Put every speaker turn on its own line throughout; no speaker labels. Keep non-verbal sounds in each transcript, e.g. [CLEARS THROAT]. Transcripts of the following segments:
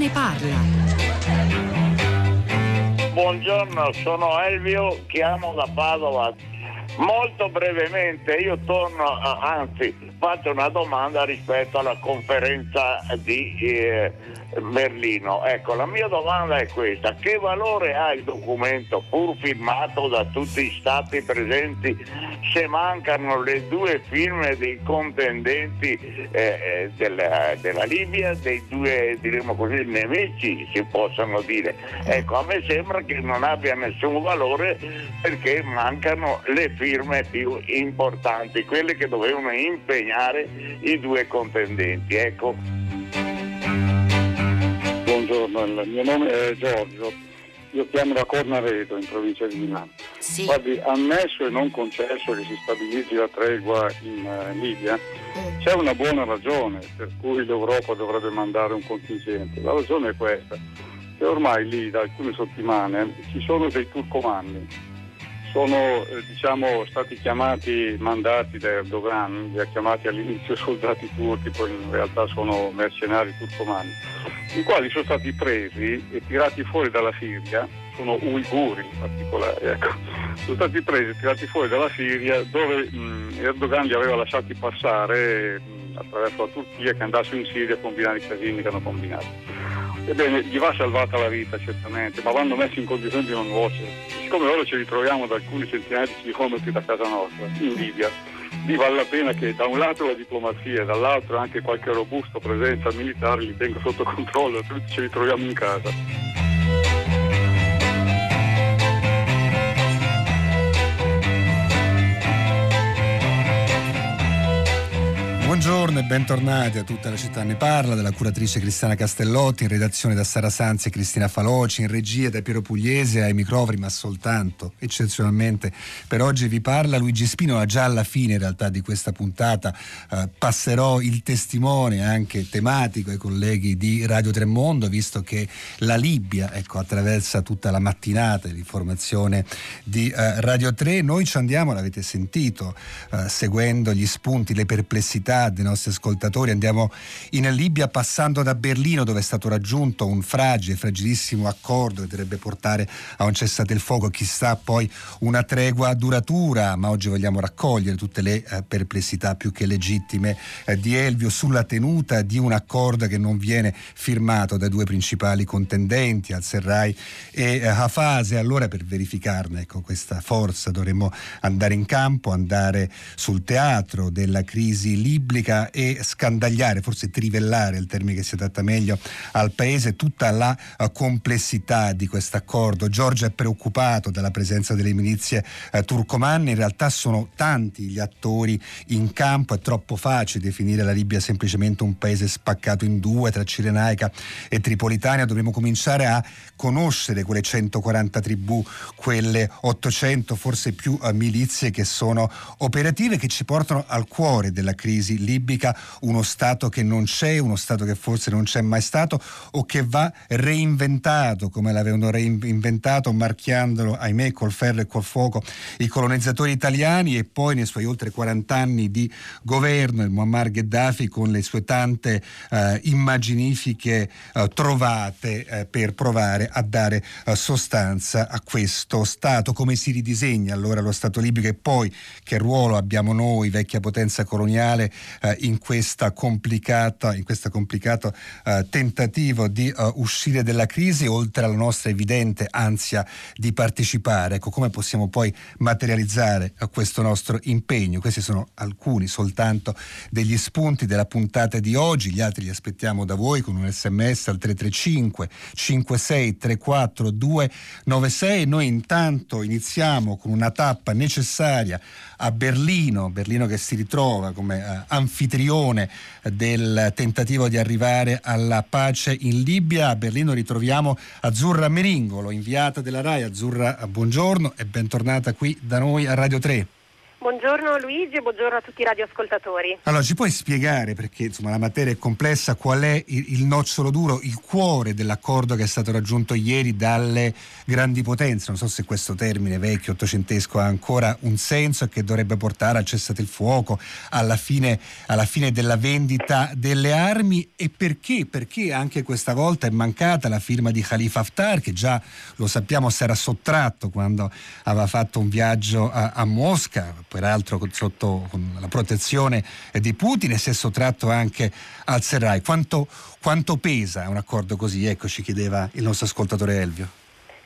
ne parla.
Buongiorno, sono Elvio, chiamo da Padova. Molto brevemente io torno, a, anzi faccio una domanda rispetto alla conferenza di eh, Berlino. Ecco, la mia domanda è questa, che valore ha il documento pur firmato da tutti gli stati presenti se mancano le due firme dei contendenti eh, eh della, della, Libia, dei due diremo così, nemici si possono dire. Ecco, a me sembra che non abbia nessun valore perché mancano le firme più importanti, quelle che dovevano impegnare i due contendenti. Ecco.
Buongiorno, il mio nome è Giorgio, io chiamo da Cornaredo in provincia di Milano.
Sì.
Guardi, ammesso e non concesso che si stabilizzi la tregua in uh, Libia, mm. c'è una buona ragione per cui l'Europa dovrebbe mandare un contingente. La ragione è questa, che ormai lì da alcune settimane ci sono dei turcomanni sono eh, diciamo, stati chiamati, mandati da Erdogan, li ha chiamati all'inizio soldati turchi, poi in realtà sono mercenari turcomani, i quali sono stati presi e tirati fuori dalla Siria, sono uiguri in particolare, ecco. sono stati presi e tirati fuori dalla Siria dove mh, Erdogan li aveva lasciati passare mh, attraverso la Turchia che andassero in Siria a combinare i casini che hanno combinato. Ebbene, gli va salvata la vita certamente, ma vanno messi in condizioni di non nuocere. Siccome ora ci ritroviamo ad alcuni centinaia di chilometri da casa nostra, in Libia, lì vale la pena che da un lato la diplomazia e dall'altro anche qualche robusto presenza militare li tenga sotto controllo, altrimenti ci ritroviamo in casa.
Buongiorno e bentornati a tutta la città ne parla, della curatrice Cristiana Castellotti, in redazione da Sara Sanzi e Cristina Faloci, in regia da Piero Pugliese ai microfoni, ma soltanto, eccezionalmente, per oggi vi parla Luigi Spino, già alla fine in realtà di questa puntata. Eh, passerò il testimone anche tematico ai colleghi di Radio Tremondo, visto che la Libia ecco, attraversa tutta la mattinata di informazione di eh, Radio 3, noi ci andiamo, l'avete sentito, eh, seguendo gli spunti, le perplessità dei nostri ascoltatori. Andiamo in Libia passando da Berlino dove è stato raggiunto un fragile, fragilissimo accordo che dovrebbe portare a un cessate il fuoco, chissà poi una tregua duratura, ma oggi vogliamo raccogliere tutte le eh, perplessità più che legittime eh, di Elvio sulla tenuta di un accordo che non viene firmato dai due principali contendenti, al-Serrai e eh, Hafase. Allora per verificarne ecco, questa forza dovremmo andare in campo, andare sul teatro della crisi libica pubblica e scandagliare, forse trivellare il termine che si adatta meglio al paese, tutta la uh, complessità di questo accordo. Giorgia è preoccupato dalla presenza delle milizie uh, turcomanne, in realtà sono tanti gli attori in campo, è troppo facile definire la Libia semplicemente un paese spaccato in due tra Cirenaica e Tripolitania, dovremmo cominciare a conoscere quelle 140 tribù, quelle 800 forse più uh, milizie che sono operative che ci portano al cuore della crisi libica uno Stato che non c'è, uno Stato che forse non c'è mai stato o che va reinventato come l'avevano reinventato marchiandolo, ahimè, col ferro e col fuoco i colonizzatori italiani e poi nei suoi oltre 40 anni di governo il Muammar Gheddafi con le sue tante eh, immaginifiche eh, trovate eh, per provare a dare eh, sostanza a questo Stato. Come si ridisegna allora lo Stato libico e poi che ruolo abbiamo noi, vecchia potenza coloniale, eh, in questa complicata, in questo complicato eh, tentativo di eh, uscire dalla crisi, oltre alla nostra evidente ansia di partecipare. Ecco, come possiamo poi materializzare eh, questo nostro impegno? Questi sono alcuni soltanto degli spunti della puntata di oggi, gli altri li aspettiamo da voi con un sms al 335 56 34 296. Noi intanto iniziamo con una tappa necessaria a Berlino, Berlino che si ritrova come eh, anfitrione del tentativo di arrivare alla pace in Libia. A Berlino ritroviamo Azzurra Meringolo, inviata della RAI. Azzurra, buongiorno e bentornata qui da noi a Radio 3.
Buongiorno Luigi e buongiorno a tutti i radioascoltatori.
Allora, ci puoi spiegare, perché insomma, la materia è complessa, qual è il, il, nocciolo duro, il cuore dell'accordo che è stato raggiunto ieri dalle grandi potenze? Non so se questo termine vecchio, ottocentesco, ha ancora un senso e che dovrebbe portare al cessate il fuoco, alla fine, alla fine della vendita delle armi e perché? Perché anche questa volta è mancata la firma di Khalifa Haftar, che già lo sappiamo si era sottratto quando aveva fatto un viaggio a, a Mosca peraltro sotto la protezione di Putin e si è sottratto anche al Serrai. Quanto, quanto pesa un accordo così? Ecco, ci chiedeva il nostro ascoltatore Elvio.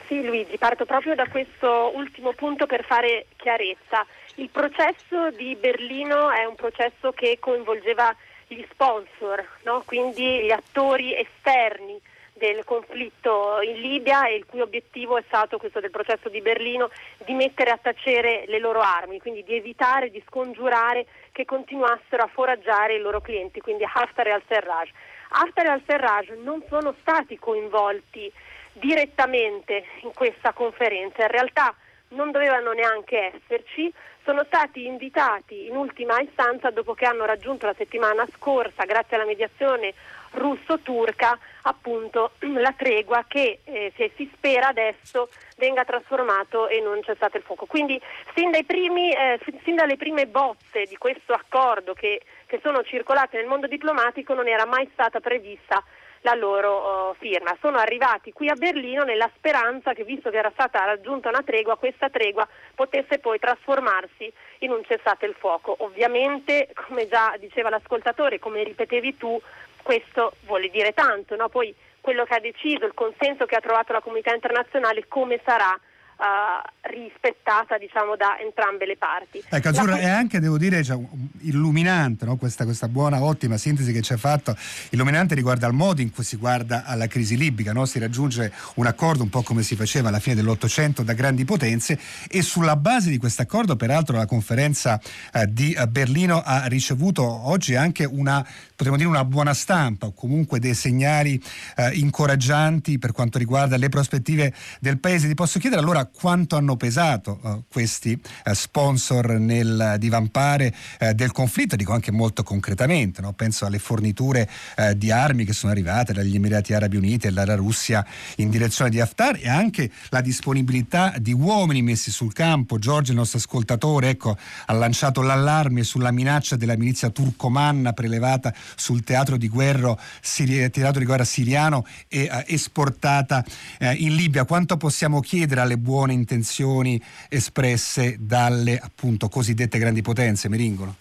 Sì Luigi, parto proprio da questo ultimo punto per fare chiarezza. Il processo di Berlino è un processo che coinvolgeva gli sponsor, no? quindi gli attori esterni del conflitto in Libia e il cui obiettivo è stato questo del processo di Berlino di mettere a tacere le loro armi, quindi di evitare, di scongiurare che continuassero a foraggiare i loro clienti, quindi Haftar e al-Serraj. Haftar e al-Serraj non sono stati coinvolti direttamente in questa conferenza, in realtà non dovevano neanche esserci, sono stati invitati in ultima istanza dopo che hanno raggiunto la settimana scorsa, grazie alla mediazione russo-turca, appunto [CLEARS THROAT] la tregua che eh, se si spera adesso venga trasformato e non cessate il fuoco. Quindi sin, primi, eh, sin dalle prime bozze di questo accordo che, che sono circolate nel mondo diplomatico non era mai stata prevista la loro uh, firma. Sono arrivati qui a Berlino nella speranza che, visto che era stata raggiunta una tregua, questa tregua potesse poi trasformarsi in un cessate il fuoco. Ovviamente, come già diceva l'ascoltatore, come ripetevi tu, questo vuole dire tanto, no? poi quello che ha deciso, il consenso che ha trovato la comunità internazionale, come sarà uh, rispettata diciamo, da entrambe le parti.
Ecco, Azzurra, la... è anche, devo dire, cioè, illuminante no? questa, questa, buona, ottima sintesi che ci ha fatto, illuminante riguarda il modo in cui si guarda alla crisi libica, no? si raggiunge un accordo un po' come si faceva alla fine dell'Ottocento da grandi potenze e sulla base di questo accordo, peraltro la conferenza eh, di eh, Berlino ha ricevuto oggi anche una, potremmo dire, una buona stampa o comunque dei segnali eh, incoraggianti per quanto riguarda le prospettive del paese. Ti posso chiedere allora quanto hanno pesato uh, questi uh, sponsor nel divampare uh, del conflitto, dico anche molto concretamente, no? penso alle forniture di armi che sono arrivate dagli Emirati Arabi Uniti e dalla Russia in direzione di Haftar e anche la disponibilità di uomini messi sul campo. Giorgio, il nostro ascoltatore, ecco, ha lanciato l'allarme sulla minaccia della milizia turcomanna prelevata sul teatro di guerra, siri- teatro di guerra siriano e esportata in Libia. Quanto possiamo chiedere alle buone buone intenzioni espresse dalle appunto cosiddette grandi potenze, Meringolo?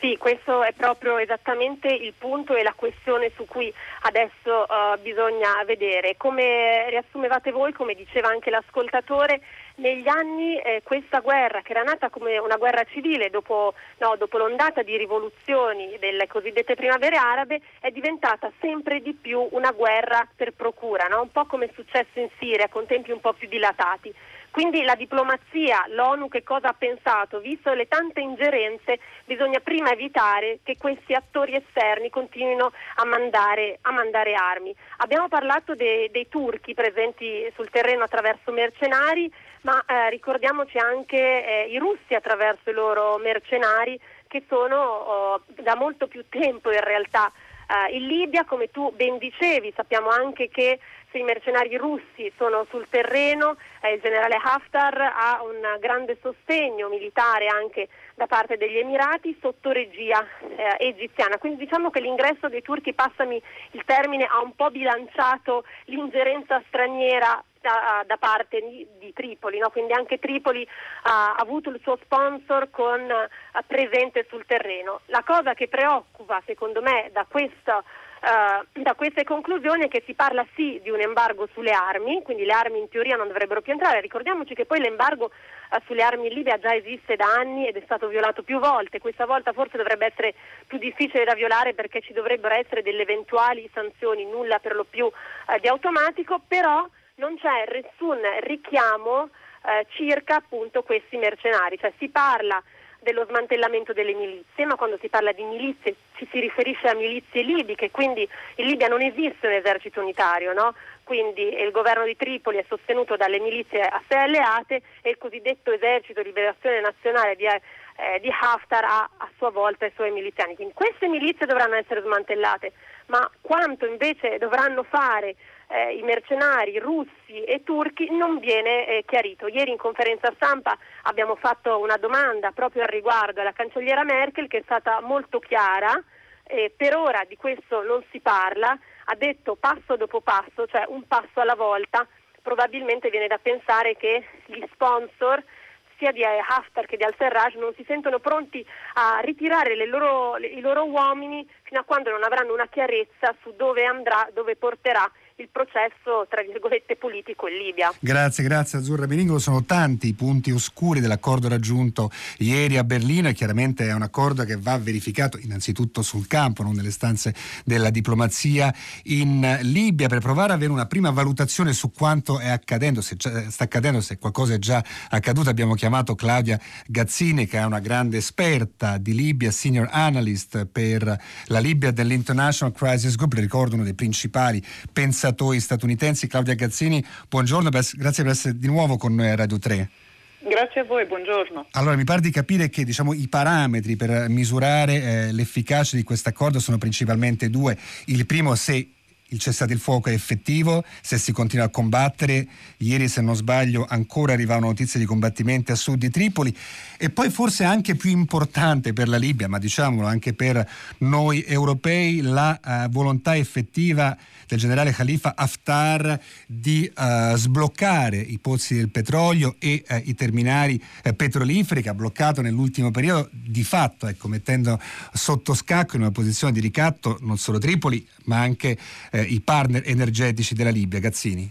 Sì, questo è proprio esattamente il punto e la questione su cui adesso uh, bisogna vedere. Come riassumevate voi, come diceva anche l'ascoltatore, negli anni eh, questa guerra, che era nata come una guerra civile dopo, no, dopo, l'ondata di rivoluzioni delle cosiddette primavere arabe, è diventata sempre di più una guerra per procura, no? un po' come è successo in Siria, con tempi un po' più dilatati. Quindi la diplomazia, l'ONU che cosa ha pensato? Visto le tante ingerenze, bisogna prima evitare che questi attori esterni continuino a mandare, a mandare armi. Abbiamo parlato de, dei turchi presenti sul terreno attraverso mercenari, ma eh, ricordiamoci anche eh, i russi attraverso i loro mercenari che sono oh, da molto più tempo in realtà eh, in Libia, come tu ben dicevi, sappiamo anche che se i mercenari russi sono sul terreno, eh, il generale Haftar ha un grande sostegno militare anche da parte degli Emirati sotto regia eh, egiziana. Quindi diciamo che l'ingresso dei turchi, passami il termine, ha un po' bilanciato l'ingerenza straniera da, da, parte di, Tripoli, no? quindi anche Tripoli ha avuto il suo sponsor con, uh, presente sul terreno. La cosa che preoccupa secondo me da questo Uh, da queste conclusioni è che si parla sì di un embargo sulle armi, quindi le armi in teoria non dovrebbero più entrare. Ricordiamoci che poi l'embargo uh, sulle armi in Libia già esiste da anni ed è stato violato più volte. Questa volta forse dovrebbe essere più difficile da violare perché ci dovrebbero essere delle eventuali sanzioni, nulla per lo più uh, di automatico, però non c'è nessun richiamo circa appunto questi mercenari, cioè si parla dello smantellamento delle milizie, ma quando si parla di milizie ci si riferisce a milizie libiche, quindi in Libia non esiste un esercito unitario, no? quindi il governo di Tripoli è sostenuto dalle milizie a sé alleate e il cosiddetto esercito di liberazione nazionale di, eh, di Haftar ha a sua volta i suoi miliziani. Quindi queste milizie dovranno essere smantellate, ma quanto invece dovranno fare eh, i mercenari russi e turchi non viene eh, chiarito. Ieri in conferenza stampa abbiamo fatto una domanda proprio al riguardo alla cancelliera Merkel che è stata molto chiara. Eh, per ora di questo non si parla, ha detto passo dopo passo, cioè un passo alla volta. Probabilmente viene da pensare che gli sponsor sia di Haftar che di Al-Serraj non si sentono pronti a ritirare loro, i loro uomini fino a quando non avranno una chiarezza su dove andrà, dove porterà il processo, tra virgolette, politico in Libia.
Grazie, grazie Azzurra Beningolo. Sono tanti i punti oscuri dell'accordo raggiunto ieri a Berlino e chiaramente è un accordo che va verificato innanzitutto sul campo, non nelle stanze della diplomazia in Libia, per provare ad avere una prima valutazione su quanto è accadendo, se sta accadendo, se qualcosa è già accaduto. Abbiamo chiamato Claudia Gazzini, che è una grande esperta di Libia, senior analyst per la Libia dell'International Crisis Group, le ricordo uno dei principali pensatori commentatori statunitensi. Claudia Gazzini, buongiorno, grazie per essere di nuovo con noi a Radio 3.
Grazie a voi, buongiorno.
Allora, mi pare di capire che diciamo, i parametri per misurare eh, l'efficacia di questo accordo sono principalmente due. Il primo, se il cessate il fuoco è effettivo, se si continua a combattere, ieri se non sbaglio ancora arrivavano notizie di combattimenti a sud di Tripoli. E poi forse anche più importante per la Libia, ma diciamolo anche per noi europei, la uh, volontà effettiva del generale Khalifa Haftar di uh, sbloccare i pozzi del petrolio e uh, i terminali petroliferi che ha bloccato nell'ultimo periodo di fatto, ecco, mettendo sotto scacco in una posizione di ricatto non solo Tripoli ma anche eh, i partner energetici della Libia. Gazzini.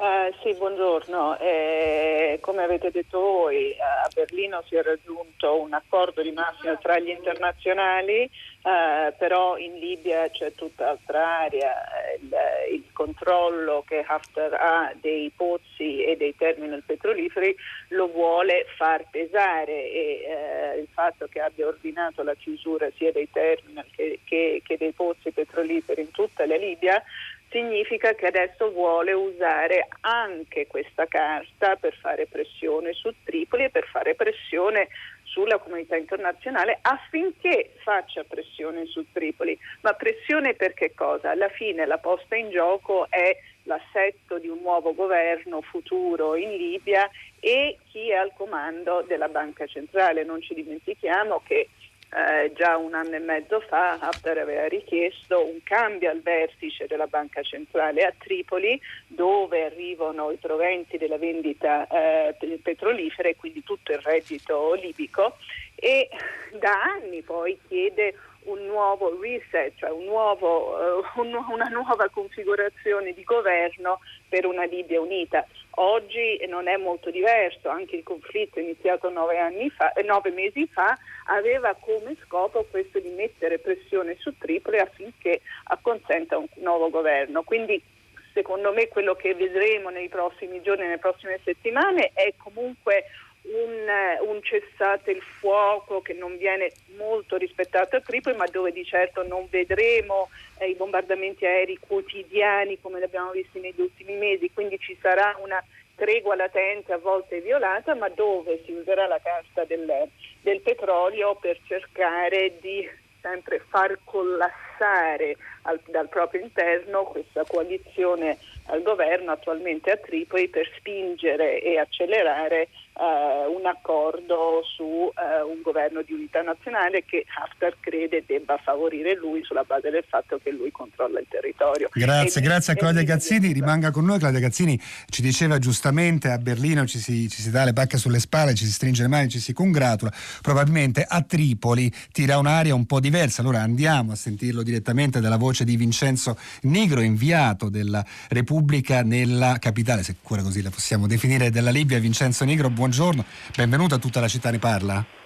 Uh, sì, buongiorno. Eh, come avete detto voi, a Berlino si è raggiunto un accordo di massima tra gli internazionali, eh, però in Libia c'è tutt'altra area. Il, il, controllo che Haftar ha dei pozzi e dei terminal petroliferi lo vuole far pesare e eh, il fatto che abbia ordinato la chiusura sia dei terminal che, che, che dei pozzi petroliferi in tutta la Libia significa che adesso vuole usare anche questa carta per fare pressione su Tripoli e per fare pressione sulla comunità internazionale affinché faccia pressione su Tripoli. Ma pressione per che cosa? Alla fine la posta in gioco è l'assetto di un nuovo governo futuro in Libia e chi è al comando della Banca Centrale. Non ci dimentichiamo che eh, già un anno e mezzo fa Haftar aveva richiesto un cambio al vertice della Banca Centrale a Tripoli dove arrivano i proventi della vendita eh, petrolifera e quindi tutto il reddito libico e da anni poi chiede un nuovo reset, cioè un nuovo, uh, un, una nuova configurazione di governo per una Libia unita. Oggi non è molto diverso, anche il conflitto iniziato nove, fa, eh, nove mesi fa aveva come scopo questo di mettere pressione su Tripoli affinché acconsenta un nuovo governo. Quindi secondo me quello che vedremo nei prossimi giorni, nelle prossime settimane è comunque un, eh, un, cessate il fuoco che non viene molto rispettato a Tripoli, ma dove di certo non vedremo eh, i bombardamenti aerei quotidiani come li abbiamo visti negli ultimi mesi, quindi ci sarà una tregua latente a volte violata, ma dove si userà la carta del, del petrolio per cercare di sempre far collassare al, dal proprio interno questa coalizione al governo attualmente a Tripoli per spingere e accelerare eh, un accordo su eh, un governo di unità nazionale che Haftar crede debba favorire lui sulla base del fatto che lui controlla il territorio.
Grazie, e, grazie a Claudia Gazzini, rimanga con noi. Claudia Gazzini ci diceva giustamente a Berlino ci si, ci si dà le pacche sulle spalle, ci si stringe le mani, ci si congratula, probabilmente a Tripoli tira un'aria un po' diversa, allora andiamo a sentirlo direttamente dalla voce di Vincenzo Nigro, inviato della Repubblica nella capitale, se così la possiamo definire, della Libia. Vincenzo Nigro, buongiorno, benvenuto a tutta la città ne parla.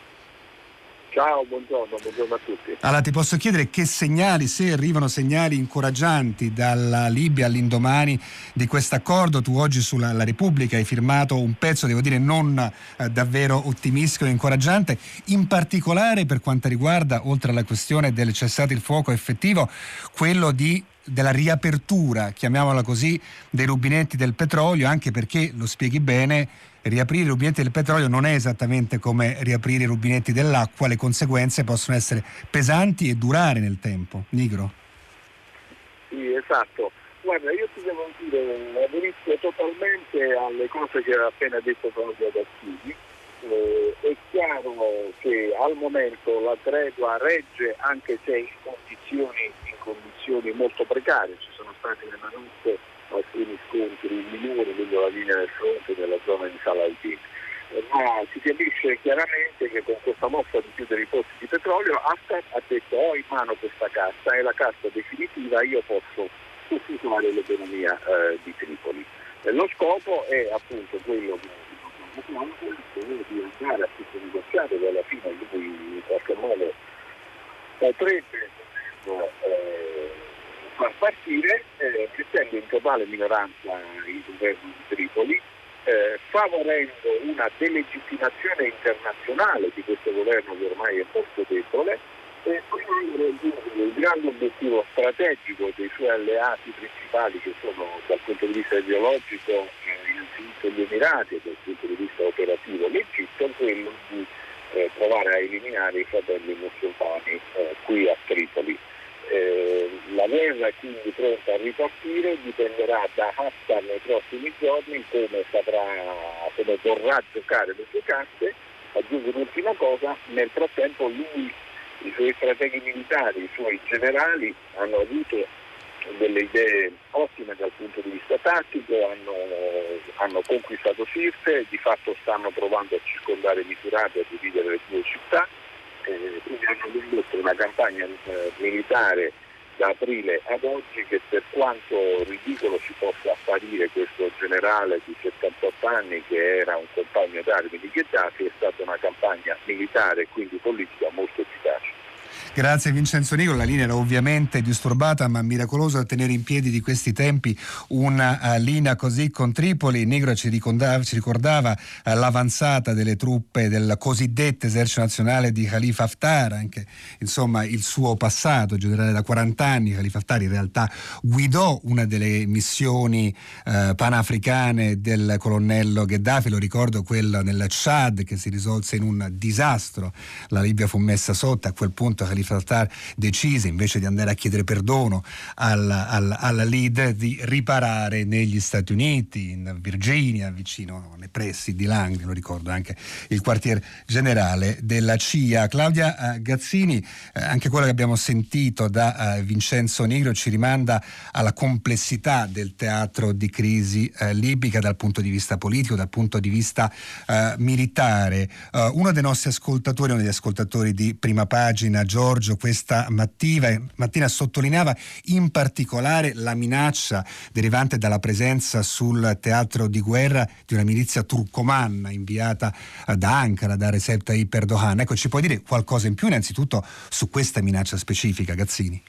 Ciao, buongiorno, buongiorno a tutti.
Allora ti posso chiedere che segnali, se arrivano segnali incoraggianti dalla Libia all'indomani di questo accordo, tu oggi sulla Repubblica hai firmato un pezzo, devo dire, non eh, davvero ottimistico e incoraggiante, in particolare per quanto riguarda, oltre alla questione del cessato il fuoco effettivo, quello di della riapertura, chiamiamola così, dei rubinetti del petrolio, anche perché, lo spieghi bene, riaprire i rubinetti del petrolio non è esattamente come riaprire i rubinetti dell'acqua, le conseguenze possono essere pesanti e durare nel tempo. Nigro?
Sì, esatto. Guarda, io ti devo dire, aderisco totalmente alle cose che ha appena detto Claudio Gattini. Eh, è chiaro che al momento la tregua regge anche se in condizioni, in condizioni molto precarie, ci sono stati nella notte alcuni scontri minori lungo la linea del fronte nella zona di Saladin. Ma si capisce chiaramente che con questa mossa di chiudere i pozzi di petrolio Assad ha detto ho in mano questa cassa, è la cassa definitiva, io posso sostituire l'economia eh, di Tripoli. E lo scopo è appunto quello di di andare a questo negoziato che alla fine lui in qualche modo potrebbe eh, far partire eh, mettendo in totale minoranza il governo di Tripoli, eh, favorendo una delegittimazione internazionale di questo governo che ormai è molto debole e il grande obiettivo strategico dei suoi alleati principali che sono dal punto di vista ideologico eh, innanzitutto gli Emirati e dal punto di vista operativo l'Egitto, quello di eh, provare a eliminare i fratelli musulmani eh, qui a Tripoli. Eh, la guerra è quindi pronta a ripartire, dipenderà da Haftar nei prossimi giorni come, saprà, come vorrà giocare le sue carte. Aggiungo un'ultima cosa, nel frattempo lui, i suoi strateghi militari, i suoi generali hanno avuto delle idee ottime dal punto di vista tattico, hanno, hanno conquistato Sirte, di fatto stanno provando a circondare Misurate e a dividere le due città eh, hanno condotto una campagna eh, militare da aprile ad oggi che per quanto ridicolo ci possa apparire questo generale di 78 anni che era un compagno d'armi di Gheddafi è stata una campagna militare e quindi politica molto efficace.
Grazie Vincenzo Nicola, la linea era ovviamente disturbata ma miracoloso tenere in piedi di questi tempi una uh, linea così con Tripoli. Negro ci ricordava, ci ricordava uh, l'avanzata delle truppe del cosiddetto esercito nazionale di Khalifa Haftar, anche insomma il suo passato, generale da 40 anni. Khalifa Haftar in realtà guidò una delle missioni uh, panafricane del colonnello Gheddafi, lo ricordo quella nel Chad che si risolse in un disastro. La Libia fu messa sotto, a quel punto Khalifa decise invece di andare a chiedere perdono alla, alla, alla leader di riparare negli Stati Uniti, in Virginia, vicino nei pressi di Langley, lo ricordo anche il quartier generale della CIA. Claudia eh, Gazzini, eh, anche quello che abbiamo sentito da eh, Vincenzo Nigro ci rimanda alla complessità del teatro di crisi libica dal punto di vista politico, dal punto di vista militare. Uno dei nostri ascoltatori, uno degli ascoltatori di prima pagina, Giorgio questa mattina, mattina sottolineava in particolare la minaccia derivante dalla presenza sul teatro di guerra di una milizia turcomanna inviata da Ankara, da Recep Tayyip Erdogan. Ecco, ci puoi dire qualcosa in più innanzitutto su questa minaccia specifica, Gazzini?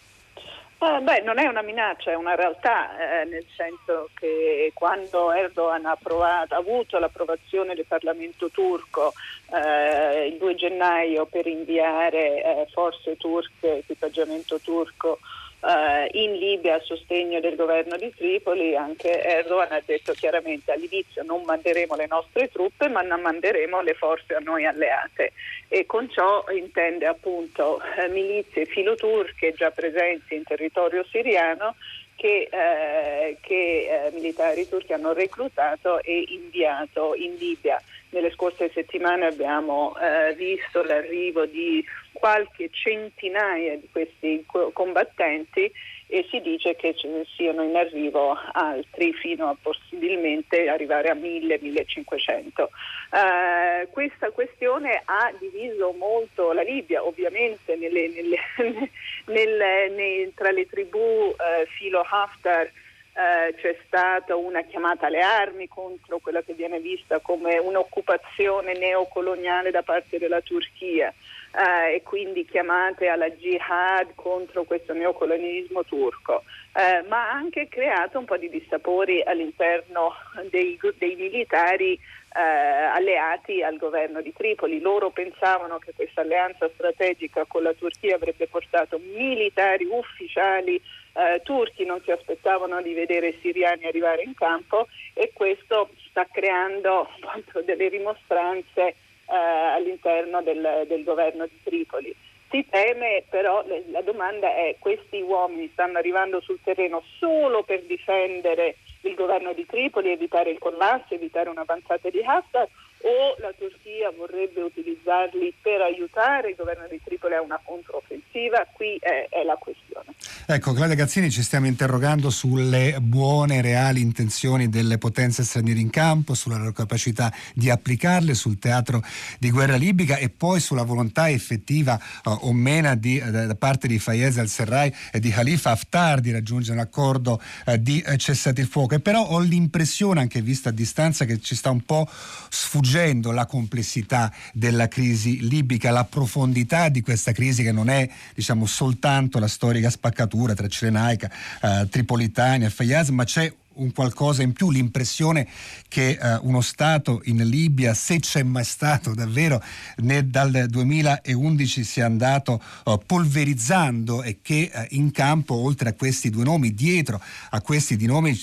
Eh, beh, non è una minaccia, è una realtà, eh, nel senso che quando Erdogan ha, approvato, ha avuto l'approvazione del Parlamento turco eh, il 2 gennaio per inviare eh, forze turche, equipaggiamento turco eh, in Libia a sostegno del governo di Tripoli, anche Erdogan ha detto chiaramente all'inizio non manderemo le nostre truppe ma non manderemo le forze a noi alleate e con ciò intende appunto eh, milizie filoturche già presenti in territorio siriano che, eh, che eh, militari turchi hanno reclutato e inviato in Libia. Nelle scorse settimane abbiamo eh, visto l'arrivo di qualche centinaia di questi combattenti e si dice che ce ne siano in arrivo altri fino a possibilmente arrivare a 1000-1500. Uh, questa questione ha diviso molto la Libia, ovviamente nelle, nelle, [LAUGHS] nelle, tra le tribù uh, filo Haftar eh, c'è stata una chiamata alle armi contro quella che viene vista come un'occupazione neocoloniale da parte della Turchia eh, e quindi chiamate alla jihad contro questo neocolonialismo turco, eh, ma ha anche creato un po' di dissapori all'interno dei, dei militari eh, alleati al governo di Tripoli. Loro pensavano che questa alleanza strategica con la Turchia avrebbe portato militari ufficiali eh, turchi, non si aspettavano di vedere siriani arrivare in campo e questo sta creando [LAUGHS] delle rimostranze eh, all'interno del, del governo di Tripoli. Si teme però, la domanda è, questi uomini stanno arrivando sul terreno solo per difendere il governo di Tripoli, evitare il collasso, evitare un'avanzata di Haftar o la Turchia vorrebbe utilizzarli per aiutare il governo di Tripoli a una controffensiva? Qui è, è la questione.
Ecco, Claudia Gazzini, ci stiamo interrogando sulle buone, reali intenzioni delle potenze straniere in campo, sulla loro capacità di applicarle sul teatro di guerra libica e poi sulla volontà effettiva uh, o meno di, uh, da parte di Fayez al-Serraj e di Khalifa Haftar di raggiungere un accordo uh, di cessate il fuoco. E però ho l'impressione, anche vista a distanza, che ci sta un po' sfuggendo sfuggendo la complessità della crisi libica, la profondità di questa crisi che non è diciamo, soltanto la storica spaccatura tra Cirenaica, eh, Tripolitania Fayaz, ma c'è un qualcosa in più, l'impressione che uh, uno Stato in Libia, se c'è mai stato davvero, né dal 2011 sia andato uh, polverizzando e che uh, in campo, oltre a questi due nomi, dietro a questi due nomi,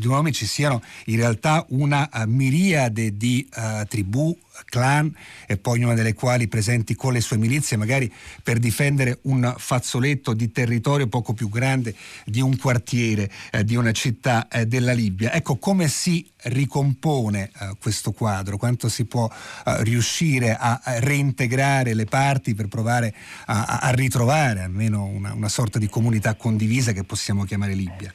nomi ci siano in realtà una miriade di tribù clan e poi una delle quali presenti con le sue milizie magari per difendere un fazzoletto di territorio poco più grande di un quartiere eh, di una città eh, della Libia. Ecco come si ricompone eh, questo quadro, quanto si può eh, riuscire a, reintegrare le parti per provare a, a ritrovare almeno una, una sorta di comunità condivisa che possiamo chiamare Libia.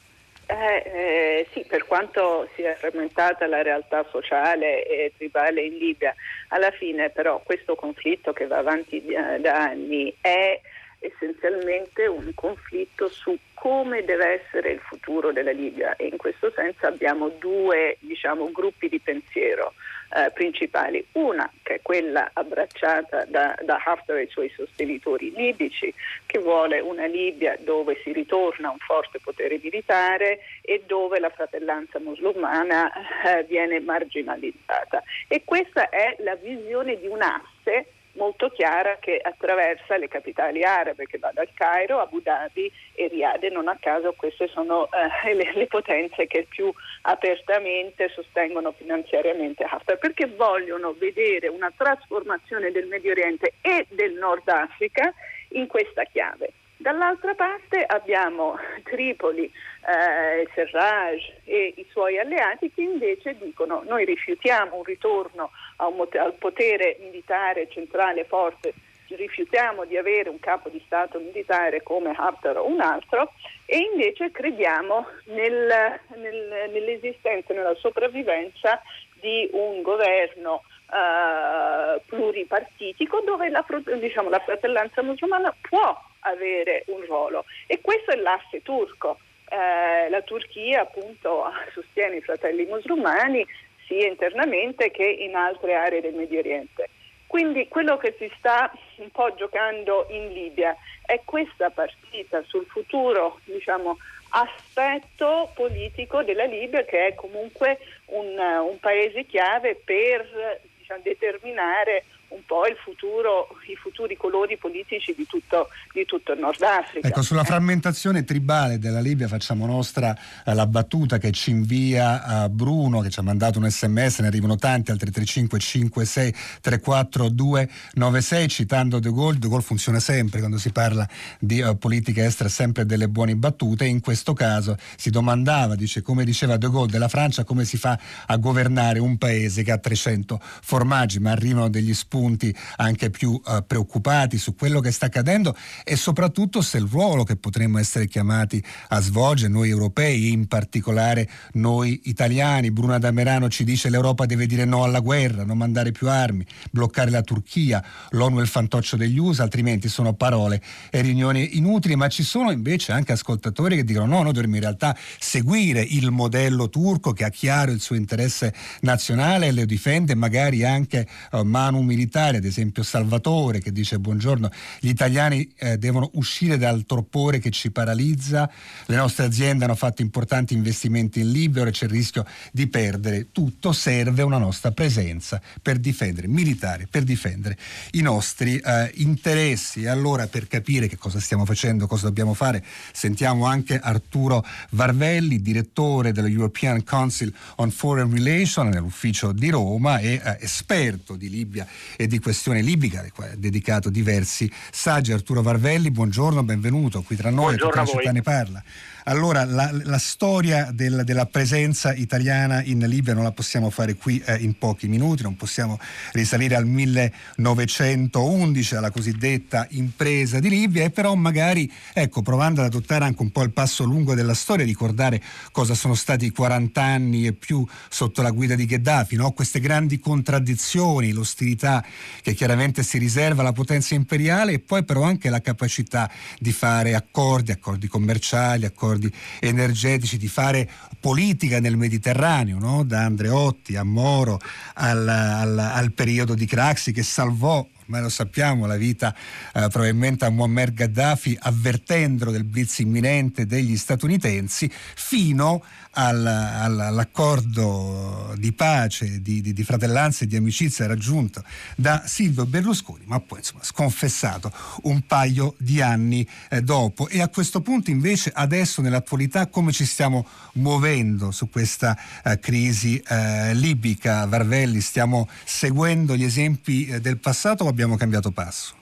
Eh, eh, sì, per quanto sia frammentata la realtà sociale e tribale in Libia, alla fine però questo conflitto che va avanti da anni è essenzialmente un conflitto su come deve essere il futuro della Libia e in questo senso abbiamo due diciamo, gruppi di pensiero eh, principali. Una che è quella abbracciata da, da Haftar e i suoi sostenitori libici, che vuole una Libia dove si ritorna un forte potere militare e dove la fratellanza musulmana eh, viene marginalizzata. E questa è la visione di un asse molto chiara che attraversa le capitali arabe, che va dal Cairo, Abu Dhabi e Riyadh e non a caso queste sono eh, [LAUGHS] le, le, potenze che più apertamente sostengono finanziariamente Haftar, perché vogliono vedere una trasformazione del Medio Oriente e del Nord Africa in questa chiave. Dall'altra parte abbiamo Tripoli, eh, Serraj e i suoi alleati che invece dicono noi rifiutiamo un ritorno un, al potere militare centrale forte, rifiutiamo di avere un capo di Stato militare come Haftar o un altro e invece crediamo nel, nel, nell'esistenza, nella sopravvivenza di un governo uh, pluripartitico dove la, diciamo, la fratellanza musulmana può avere un ruolo e questo è l'asse turco. Eh, la Turchia appunto [LAUGHS] sostiene i fratelli musulmani sia internamente che in altre aree del Medio Oriente. Quindi quello che si sta un po' giocando in Libia è questa partita sul futuro diciamo, aspetto politico della Libia che è comunque un, un paese chiave per diciamo, determinare un po' il futuro, i futuri colori politici di tutto, di tutto, il Nord Africa.
Ecco, sulla frammentazione tribale della Libia facciamo nostra eh, la battuta che ci invia eh, Bruno, che ci ha mandato un sms, ne arrivano tanti, al 335 56 34 296, citando De Gaulle, De Gaulle funziona sempre quando si parla di uh, politica estera, sempre delle buone battute, in questo caso si domandava, dice, come diceva De Gaulle della Francia, come si fa a governare un paese che ha 300 formaggi, ma arrivano degli spunti punti anche più uh, preoccupati su quello che sta accadendo e soprattutto se il ruolo che potremmo essere chiamati a svolgere noi europei, in particolare noi italiani. Bruna Damerano ci dice l'Europa deve dire no alla guerra, non mandare più armi, bloccare la Turchia, l'ONU è il fantoccio degli USA, altrimenti sono parole e riunioni inutili, ma ci sono invece anche ascoltatori che dicono no, noi dovremmo in realtà seguire il modello turco che ha chiaro il suo interesse nazionale e lo difende magari anche uh, manu militare, ad esempio Salvatore che dice buongiorno, gli italiani eh, devono uscire dal torpore che ci paralizza, le nostre aziende hanno fatto importanti investimenti in Libia, ora c'è il rischio di perdere tutto, serve una nostra presenza per difendere, militare, per difendere i nostri eh, interessi. Allora per capire che cosa stiamo facendo, cosa dobbiamo fare, sentiamo anche Arturo Varvelli, direttore dello European Council on Foreign Relations nell'ufficio di Roma e eh, esperto di Libia e di questione libica, ha dedicato diversi saggi. Arturo Varvelli, buongiorno, benvenuto qui tra noi,
buongiorno
la città ne parla. Allora, la, la storia del, della presenza italiana in Libia non la possiamo fare qui eh, in pochi minuti, non possiamo risalire al 1911, alla cosiddetta impresa di Libia, e però magari, ecco, provando ad adottare anche un po' il passo lungo della storia, ricordare cosa sono stati i 40 anni e più sotto la guida di Gheddafi, no? queste grandi contraddizioni, l'ostilità che chiaramente si riserva alla potenza imperiale e poi però anche la capacità di fare accordi, accordi commerciali, accordi accordi energetici, di fare politica nel Mediterraneo, no? da Andreotti a Moro al, al, al periodo di Craxi che salvò ormai lo sappiamo, la vita eh, probabilmente a Muammar Gheddafi avvertendolo del blitz imminente degli statunitensi fino all'accordo di pace, di, di, di, fratellanza e di amicizia raggiunto da Silvio Berlusconi, ma poi insomma sconfessato un paio di anni eh, dopo. E a questo punto invece adesso nell'attualità come ci stiamo muovendo su questa eh, crisi eh, libica, Varvelli? Stiamo seguendo gli esempi eh, del passato o abbiamo cambiato passo?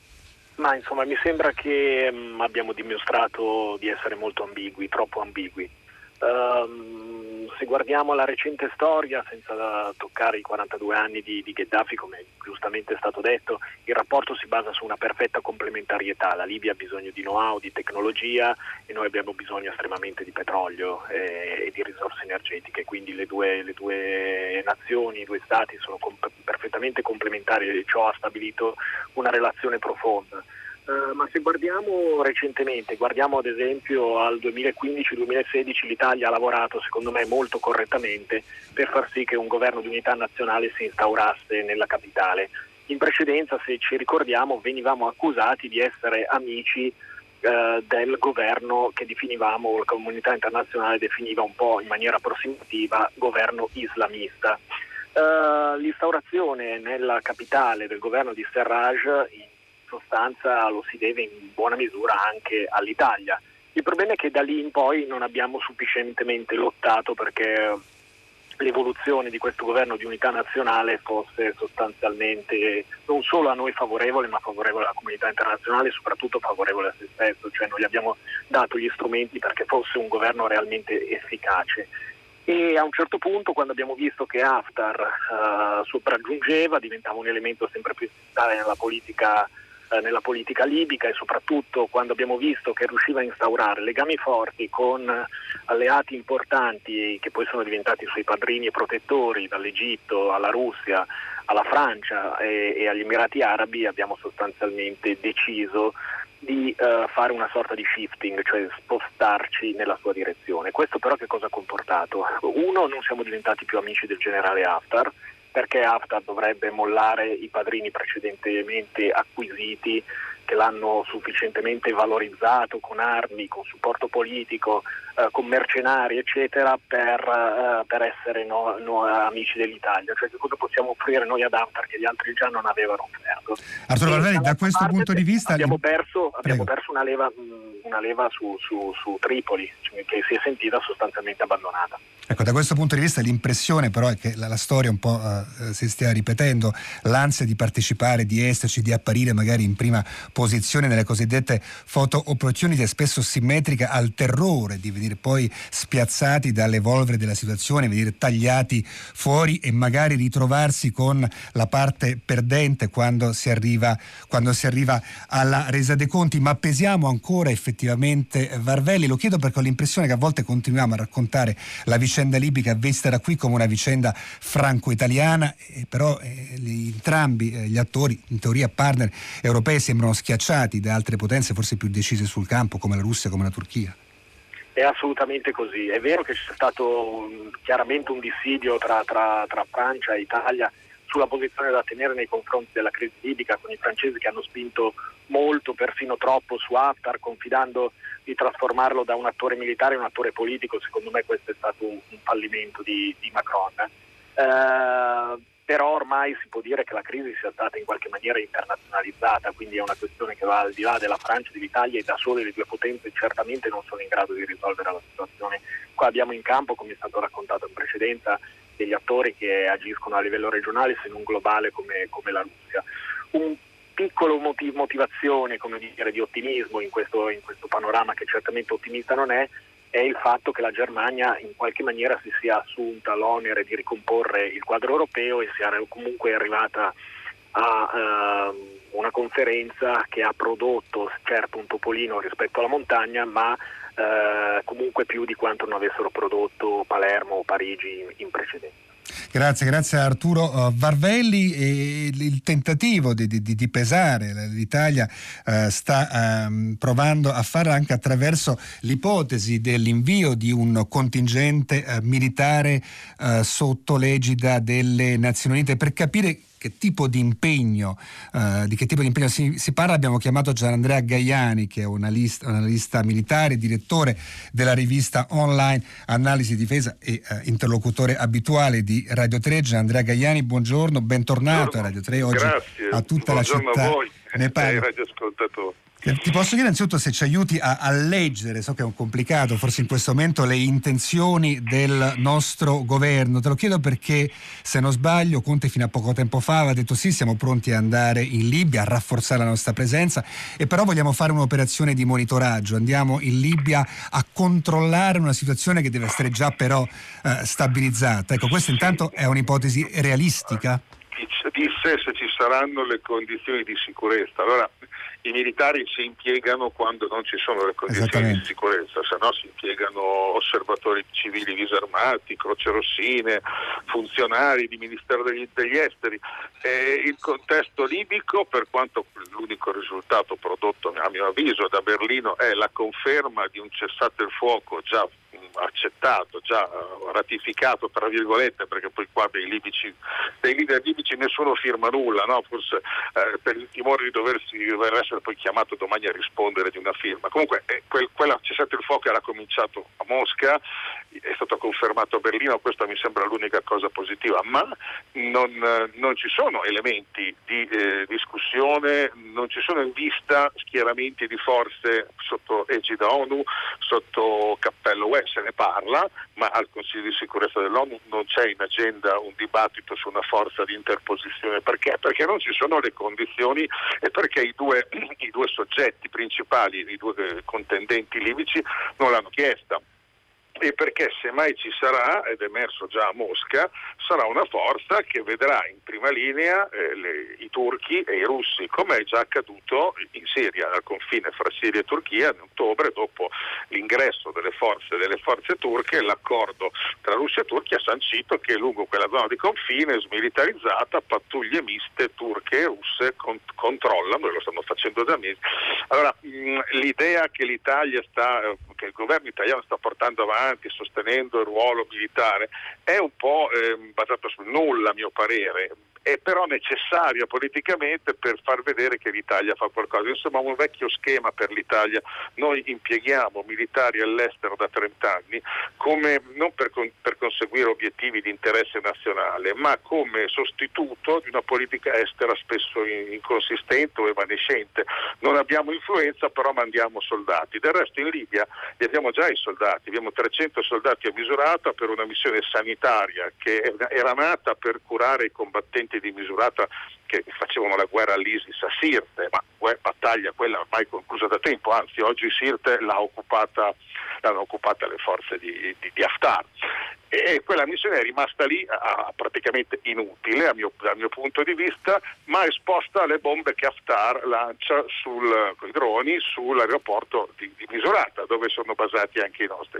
Ma insomma mi sembra che mh, mm, abbiamo dimostrato di essere molto ambigui, troppo ambigui. Um, se guardiamo la recente storia, senza toccare i 42 anni di, di, Gheddafi, come giustamente è stato detto, il rapporto si basa su una perfetta complementarietà. La Libia ha bisogno di know-how, di tecnologia e noi abbiamo bisogno estremamente di petrolio e, e di risorse energetiche. Quindi le due, le due nazioni, i due stati sono comp- perfettamente complementari e ciò ha stabilito una relazione profonda. Uh, ma se guardiamo recentemente, guardiamo ad esempio al 2015-2016, l'Italia ha lavorato secondo me molto correttamente per far sì che un governo di unità nazionale si instaurasse nella capitale. In precedenza, se ci ricordiamo, venivamo accusati di essere amici uh, del governo che definivamo, la comunità internazionale definiva un po' in maniera approssimativa, governo islamista. Uh, l'instaurazione nella capitale del governo di Serraj sostanza lo si deve in buona misura anche all'Italia. Il problema è che da lì in poi non abbiamo sufficientemente lottato perché l'evoluzione di questo governo di unità nazionale fosse sostanzialmente non solo a noi favorevole ma favorevole alla comunità internazionale e soprattutto favorevole a se stesso, cioè noi gli abbiamo dato gli strumenti perché fosse un governo realmente efficace. E a un certo punto, quando abbiamo visto che Haftar uh, sopraggiungeva, diventava un elemento sempre più centrale nella politica eh, nella politica libica e soprattutto quando abbiamo visto che riusciva a instaurare legami forti con alleati importanti che poi sono diventati suoi padrini e protettori, dall'Egitto alla Russia alla Francia e, e agli Emirati Arabi, abbiamo sostanzialmente deciso di uh, fare una sorta di shifting, cioè spostarci nella sua direzione. Questo però che cosa ha comportato? Uno, non siamo diventati più amici del generale Haftar, perché Haftar dovrebbe mollare i padrini precedentemente acquisiti che l'hanno sufficientemente valorizzato con armi, con supporto politico, eh, con mercenari, eccetera, per, eh, per essere no, no, amici dell'Italia. Cioè che cosa possiamo offrire noi ad Haftar che gli altri già non avevano offerto.
Arturo Valveri, da questo punto di vista...
Abbiamo perso, abbiamo perso una leva... Mh, una leva su, su, su Tripoli, cioè, che si è sentita sostanzialmente abbandonata.
Ecco, da questo punto di vista l'impressione però è che la, la storia un po' eh, si stia ripetendo, l'ansia di partecipare, di esserci, di apparire magari in prima posizione nelle cosiddette photo opportunity è spesso simmetrica al terrore di venire poi spiazzati dall'evolvere della situazione, venire tagliati fuori e magari ritrovarsi con la parte perdente quando si arriva, quando si arriva alla resa dei conti. Ma pesiamo ancora effettivamente Varvelli? Lo chiedo perché ho l'impressione che a volte continuiamo a raccontare la vicenda vicenda libica vista da qui come una vicenda franco-italiana, eh, però eh, entrambi eh, gli attori, in teoria partner europei, sembrano schiacciati da altre potenze forse più decise sul campo come la Russia, come la Turchia.
È assolutamente così, è vero che c'è stato un, chiaramente un dissidio tra, tra, tra Francia e Italia sulla posizione da tenere nei confronti della crisi libica con i francesi che hanno spinto molto, persino troppo su Haftar, confidando di trasformarlo da un attore militare in un attore politico. Secondo me questo è stato un, fallimento di, di Macron. Eh, però ormai si può dire che la crisi sia stata in qualche maniera internazionalizzata, quindi è una questione che va al di là della Francia e dell'Italia e da sole le due potenze certamente non sono in grado di risolvere la situazione. Qua abbiamo in campo, come è stato raccontato in precedenza, degli attori che agiscono a livello regionale se non globale come, come la Russia. Un piccolo motiv- motivazione dire, di ottimismo in questo, in questo panorama che certamente ottimista non è, è il fatto che la Germania in qualche maniera si sia assunta l'onere di ricomporre il quadro europeo e sia comunque arrivata a uh, una conferenza che ha prodotto certo un topolino rispetto alla montagna, ma uh, comunque più di quanto non avessero prodotto Palermo o Parigi in, in precedenza.
Grazie, grazie a Arturo uh, Varvelli. E il tentativo di, di, di pesare l'Italia uh, sta um, provando a fare anche attraverso l'ipotesi dell'invio di un contingente militare sotto l'egida delle Nazioni Unite per capire che tipo di impegno, uh, di che tipo di impegno si, si, parla. Abbiamo chiamato Gianandrea Gaiani, che è un analista militare, direttore della rivista online Analisi Difesa e uh, interlocutore abituale di Radio 3. Gianandrea Gaiani, buongiorno, bentornato buongiorno. a Radio 3. Oggi
Grazie.
a tutta
buongiorno
la città.
A voi.
Ne [LAUGHS] parla. Ti posso chiedere innanzitutto se ci aiuti a, a, leggere, so che è un complicato, forse in questo momento, le intenzioni del nostro governo. Te lo chiedo perché, se non sbaglio, Conte fino a poco tempo fa aveva detto sì, siamo pronti ad andare in Libia, a rafforzare la nostra presenza, e però vogliamo fare un'operazione di monitoraggio. Andiamo in Libia a controllare una situazione che deve essere già però eh, stabilizzata. Ecco, questa intanto è un'ipotesi realistica?
Disse se ci saranno le condizioni di sicurezza. Allora, i militari si impiegano quando non ci sono le condizioni di sicurezza, se no si impiegano osservatori civili disarmati, croce rossine, funzionari di Ministero degli, degli Esteri. E il contesto libico, per quanto l'unico risultato prodotto a mio avviso da Berlino è la conferma di un cessate il fuoco già accettato, già ratificato tra virgolette, perché poi qua dei, libici, dei leader libici nessuno firma nulla, no? forse eh, per il timore di doversi, dover essere poi chiamato domani a rispondere di una firma. Comunque eh, quel, quella cessate il fuoco era cominciato a Mosca, è stato confermato a Berlino, questa mi sembra l'unica cosa positiva, ma non, eh, non ci sono elementi di eh, discussione, non ci sono in vista schieramenti di forze sotto egida ONU, sotto cappello UE, ne parla, ma al Consiglio di sicurezza dell'ONU non c'è in agenda un dibattito su una forza di interposizione. Perché? Perché non ci sono le condizioni e perché i due, [CLEARS THROAT] i due soggetti principali, i due contendenti libici non l'hanno chiesta e perché se mai ci sarà, ed è emerso già a Mosca, sarà una forza che vedrà in prima linea eh, le, i turchi e i russi, come è già accaduto in Siria, al confine fra Siria e Turchia in ottobre, dopo l'ingresso delle forze, delle forze turche, l'accordo tra Russia e Turchia ha sancito che lungo quella zona di confine smilitarizzata pattuglie miste turche e russe con, controllano, e lo stanno facendo da mesi. Allora, mh, l'idea che l'Italia sta, eh, che il governo italiano sta portando avanti avanti sostenendo il ruolo militare è un po' eh, basato sul nulla a mio parere è però necessaria politicamente per far vedere che l'Italia fa qualcosa. Insomma, un vecchio schema per l'Italia. Noi impieghiamo militari all'estero da 30 anni come, non per, per conseguire obiettivi di interesse nazionale, ma come sostituto di una politica estera spesso inconsistente o evanescente. Non abbiamo influenza, però mandiamo soldati. Del resto in Libia li abbiamo già i soldati, abbiamo 300 soldati a misurata per una missione sanitaria che era nata per curare i combattenti di misurata che facevano la guerra all'ISIS a Sirte, ma battaglia quella ormai conclusa da tempo, anzi oggi Sirte l'ha occupata, l'hanno occupata le forze di, di, di Haftar e quella missione è rimasta lì a, praticamente inutile mio, dal mio punto di vista, ma esposta alle bombe che Haftar lancia sul, con i droni sull'aeroporto di, di Misurata, dove sono basati anche i nostri.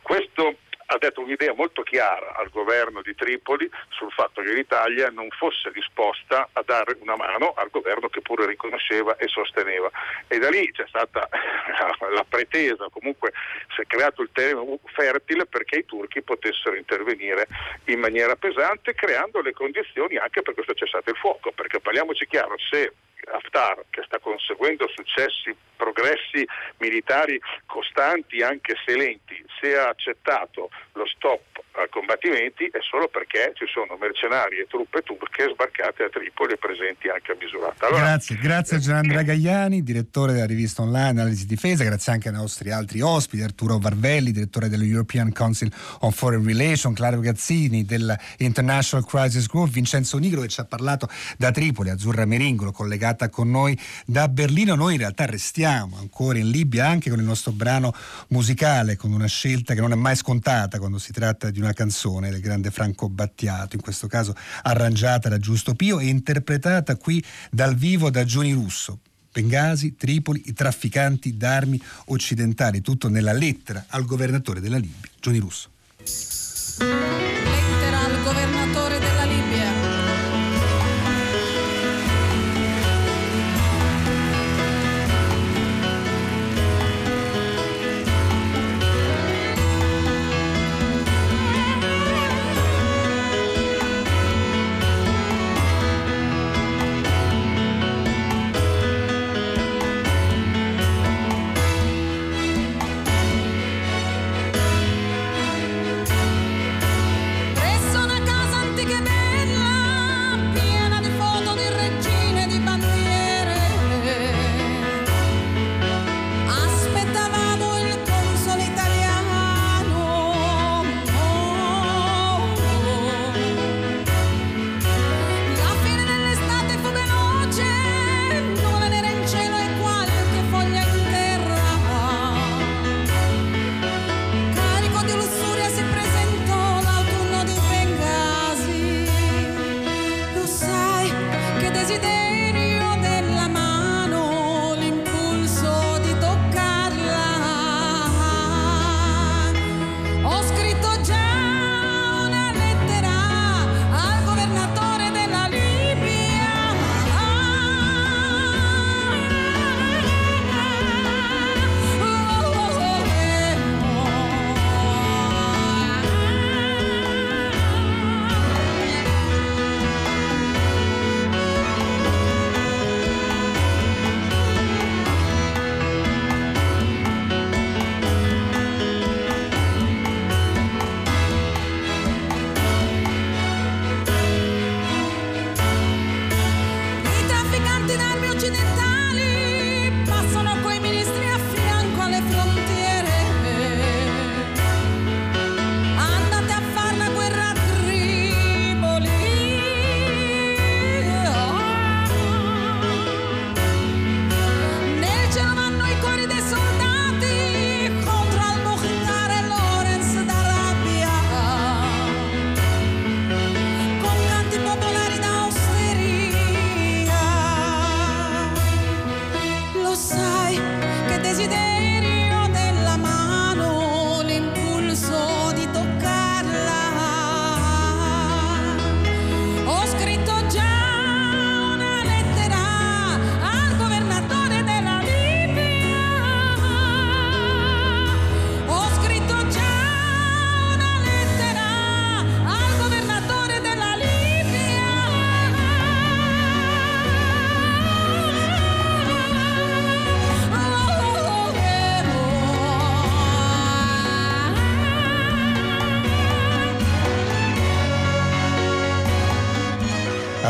Questo ha dato un'idea molto chiara al governo di Tripoli sul fatto che l'Italia non fosse disposta a dare una mano al governo che pure riconosceva e sosteneva. E da lì c'è stata [LAUGHS] la pretesa, comunque si è creato il terreno fertile perché i turchi potessero intervenire in maniera pesante creando le condizioni anche per questo cessato il fuoco, perché parliamoci chiaro, se Haftar, che sta conseguendo successi, progressi militari costanti anche se lenti, se ha accettato lo stop ai combattimenti è solo perché ci sono mercenari e truppe turche sbarcate a Tripoli e presenti anche a Misurata.
Allora, grazie, grazie a Gianandrea Gagliani, direttore della rivista online Analisi Difesa, grazie anche ai nostri altri ospiti, Arturo Varvelli, direttore dello European Council on Foreign Relations, Claro Gazzini dell'International Crisis Group, Vincenzo Nigro che ci ha parlato da Tripoli, Azzurra Meringolo collegata con noi da Berlino. Noi in realtà restiamo ancora in Libia anche con il nostro brano musicale, con una scelta che non è mai scontata quando si tratta di una canzone del grande Franco Battiato, in questo caso arrangiata da Giusto Pio e interpretata qui dal vivo da Gioni Russo. Bengasi, Tripoli, i trafficanti d'armi occidentali, tutto nella lettera al governatore della Libia, Gioni Russo.
Lettera al governatore della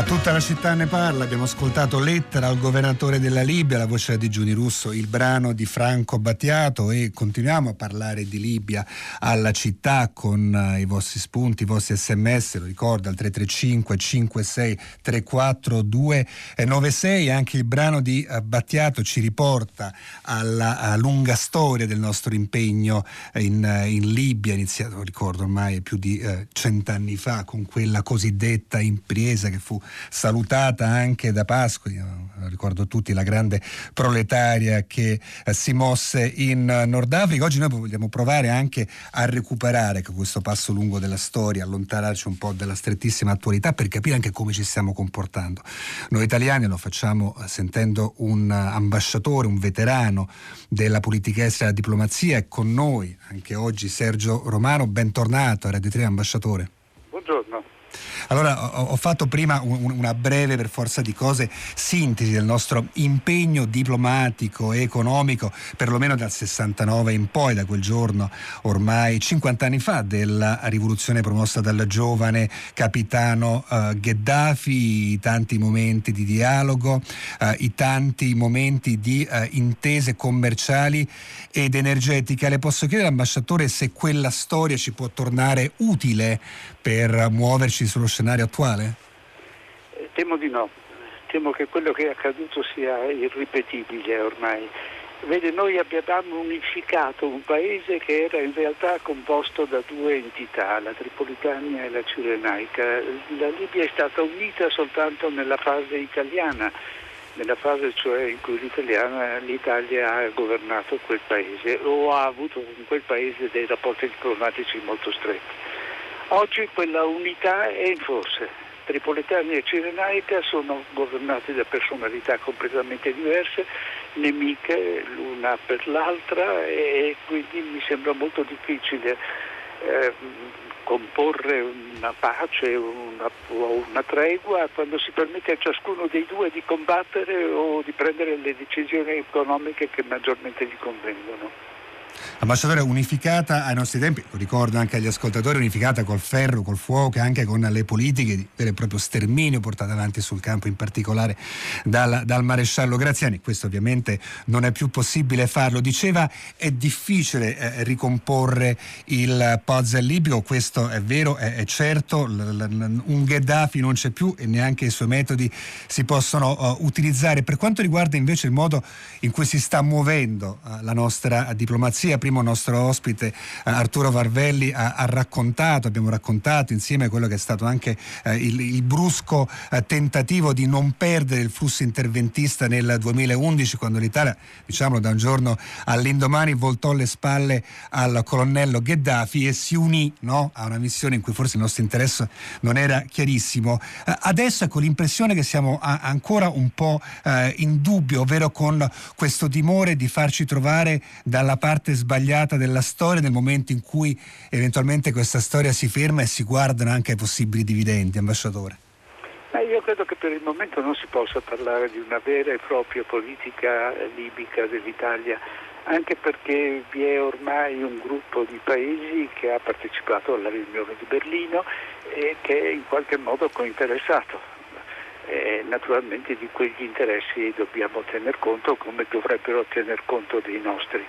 A tutta la città ne parla, abbiamo ascoltato Lettera al governatore della Libia, la voce di Giuni Russo, il brano di Franco Battiato e continuiamo a parlare di Libia alla città con uh, i vostri spunti, i vostri sms, lo ricordo al 335 56 34 296, anche il brano di uh, Battiato ci riporta alla lunga storia del nostro impegno in, uh, in Libia, iniziato ricordo ormai più di cent'anni fa con quella cosiddetta impresa che fu salutata anche da Pasqui, ricordo tutti la grande proletaria che eh, si mosse in Nord Africa. Oggi noi vogliamo provare anche a recuperare questo passo lungo della storia, allontanarci un po' dalla strettissima attualità per capire anche come ci stiamo comportando. Noi italiani lo facciamo eh, sentendo un ambasciatore, un veterano della politica estera e della diplomazia e con noi anche oggi Sergio Romano, bentornato a Radio 3 ambasciatore.
Buongiorno.
Allora ho, fatto prima un, una breve, per forza di cose, sintesi del nostro impegno diplomatico e economico, perlomeno dal 69 in poi, da quel giorno ormai 50 anni fa della rivoluzione promossa dal giovane capitano uh, Gheddafi, i tanti momenti di dialogo, uh, i tanti momenti di uh, intese commerciali ed energetiche. Le posso chiedere, ambasciatore, se quella storia ci può tornare utile per muoverci sullo scenario attuale?
Eh, temo di no, temo che quello che è accaduto sia irripetibile ormai. Vede, noi abbiamo unificato un paese che era in realtà composto da due entità, la Tripolitania e la Cirenaica. La Libia è stata unita soltanto nella fase italiana, nella fase cioè in cui l'Italia ha governato quel paese o ha avuto con quel paese dei rapporti diplomatici molto stretti. Oggi quella unità è in forse. Tripolitania e Cirenaica sono governate da personalità completamente diverse, nemiche l'una per l'altra e quindi mi sembra molto difficile eh, comporre una pace una, o una tregua quando si permette a ciascuno dei due di combattere o di prendere le decisioni economiche che maggiormente gli convengono.
Ambasciatore unificata ai nostri tempi, lo ricordo anche agli ascoltatori, unificata col ferro, col fuoco anche con le politiche di vero e proprio sterminio portate avanti sul campo, in particolare dal, dal maresciallo Graziani. Questo ovviamente non è più possibile farlo. Diceva è difficile eh, ricomporre il puzzle libico, questo è vero, è, è certo, l, l, un Gheddafi non c'è più e neanche i suoi metodi si possono uh, utilizzare. Per quanto riguarda invece il modo in cui si sta muovendo uh, la nostra diplomazia, Garcia, primo nostro ospite eh, Arturo Varvelli ha, ha, raccontato, abbiamo raccontato insieme quello che è stato anche eh, il, il, brusco eh, tentativo di non perdere il flusso interventista nel 2011 quando l'Italia, diciamo da un giorno all'indomani, voltò le spalle al colonnello Gheddafi e si unì no, a una missione in cui forse il nostro interesse non era chiarissimo. Adesso ecco l'impressione che siamo ancora un po' in dubbio, ovvero con questo timore di farci trovare dalla parte sbagliata della storia nel momento in cui eventualmente questa storia si ferma e si guardano anche ai possibili dividendi, ambasciatore?
Ma io credo che per il momento non si possa parlare di una vera e propria politica libica dell'Italia, anche perché vi è ormai un gruppo di paesi che ha partecipato alla riunione di Berlino e che è in qualche modo cointeressato. Naturalmente di quegli interessi dobbiamo tener conto come dovrebbero tener conto dei nostri.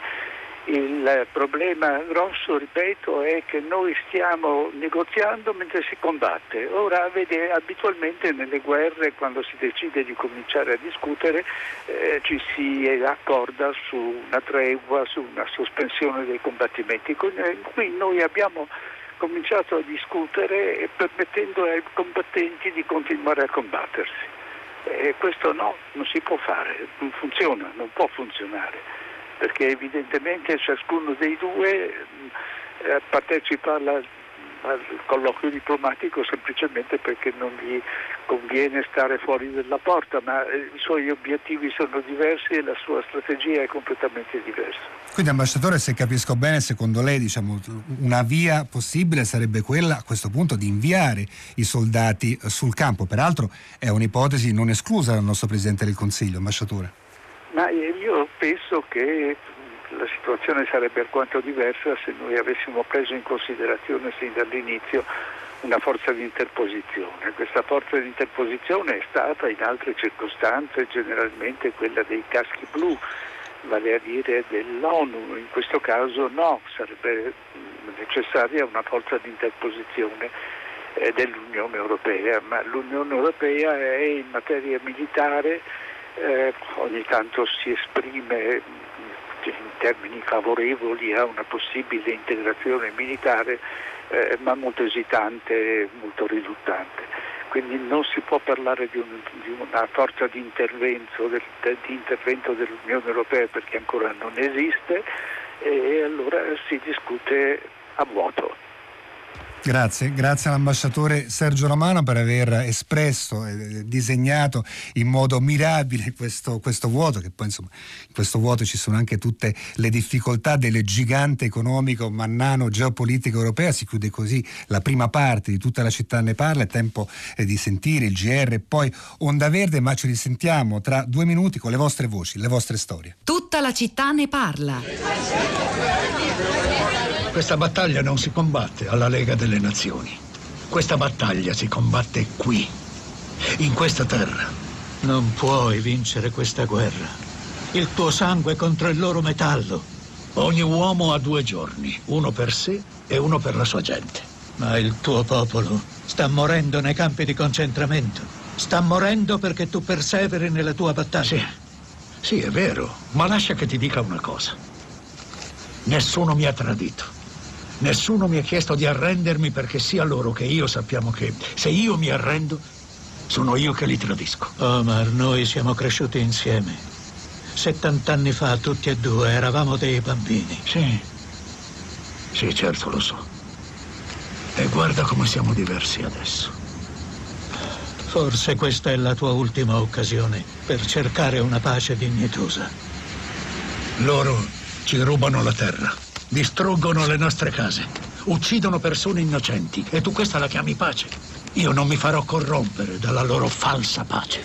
Il problema grosso, ripeto, è che noi stiamo negoziando mentre si combatte. Ora, vede, abitualmente nelle guerre, quando si decide di cominciare a discutere, eh, ci si accorda su una tregua, su una sospensione dei combattimenti. Eh, qui noi abbiamo cominciato a discutere permettendo ai combattenti di continuare a combattersi. E questo no, non si può fare, non funziona, non può funzionare perché evidentemente ciascuno dei due eh, partecipa alla, al colloquio diplomatico semplicemente perché non gli conviene stare fuori dalla porta, ma eh, i suoi obiettivi sono diversi e la sua strategia è completamente diversa.
Quindi ambasciatore, se capisco bene, secondo lei diciamo, una via possibile sarebbe quella a questo punto di inviare i soldati eh, sul campo, peraltro è un'ipotesi non esclusa dal nostro Presidente del Consiglio, ambasciatore.
Ma io penso che la situazione sarebbe alquanto diversa se noi avessimo preso in considerazione sin dall'inizio una forza di interposizione. Questa forza di interposizione è stata in altre circostanze generalmente quella dei caschi blu, vale a dire dell'ONU, in questo caso no, sarebbe necessaria una forza di interposizione eh, dell'Unione Europea, ma l'Unione Europea è in materia militare, eh, ogni tanto si esprime in termini favorevoli a una possibile integrazione militare, eh, ma molto esitante, molto riluttante. Quindi non si può parlare di, un, di una forza di intervento, del, di intervento, dell'Unione Europea perché ancora non esiste e allora si discute a vuoto.
Grazie, grazie all'ambasciatore Sergio Romano per aver espresso e disegnato in modo mirabile questo, questo, vuoto, che poi insomma in questo vuoto ci sono anche tutte le difficoltà del gigante economico mannano geopolitico europea, si chiude così la prima parte di tutta la città ne parla, è tempo eh, di sentire il GR e poi Onda Verde, ma ci risentiamo tra due minuti con le vostre voci, le vostre storie.
Tutta la città ne parla.
Questa battaglia non si combatte alla Lega delle Nazioni. Questa battaglia si combatte qui, in questa terra.
Non puoi vincere questa guerra. Il tuo sangue contro il loro metallo.
Ogni uomo ha due giorni, uno per sé e uno per la sua gente.
Ma il tuo popolo sta morendo nei campi di concentramento. Sta morendo perché tu perseveri nella tua battaglia.
Sì, sì, è vero, ma lascia che ti dica una cosa. Nessuno mi ha tradito. Nessuno mi ha chiesto di arrendermi perché sia loro che io sappiamo che se io mi arrendo, sono io che li tradisco.
Omar, noi siamo cresciuti insieme. Settant'anni fa, tutti e due, eravamo dei bambini.
Sì, sì, certo lo so. E guarda come siamo diversi adesso.
Forse questa è la tua ultima occasione per cercare una pace dignitosa.
Loro ci rubano la terra. Distruggono le nostre case, uccidono persone innocenti e tu questa la chiami pace. Io non mi farò corrompere dalla loro falsa pace.